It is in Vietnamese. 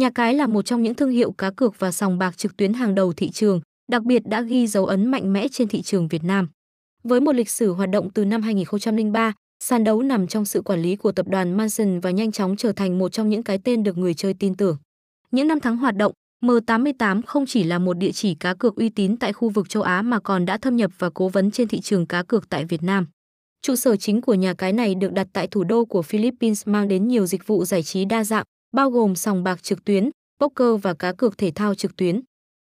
Nhà cái là một trong những thương hiệu cá cược và sòng bạc trực tuyến hàng đầu thị trường, đặc biệt đã ghi dấu ấn mạnh mẽ trên thị trường Việt Nam. Với một lịch sử hoạt động từ năm 2003, sàn đấu nằm trong sự quản lý của tập đoàn Manson và nhanh chóng trở thành một trong những cái tên được người chơi tin tưởng. Những năm tháng hoạt động, M88 không chỉ là một địa chỉ cá cược uy tín tại khu vực châu Á mà còn đã thâm nhập và cố vấn trên thị trường cá cược tại Việt Nam. Trụ sở chính của nhà cái này được đặt tại thủ đô của Philippines mang đến nhiều dịch vụ giải trí đa dạng, bao gồm sòng bạc trực tuyến, poker và cá cược thể thao trực tuyến.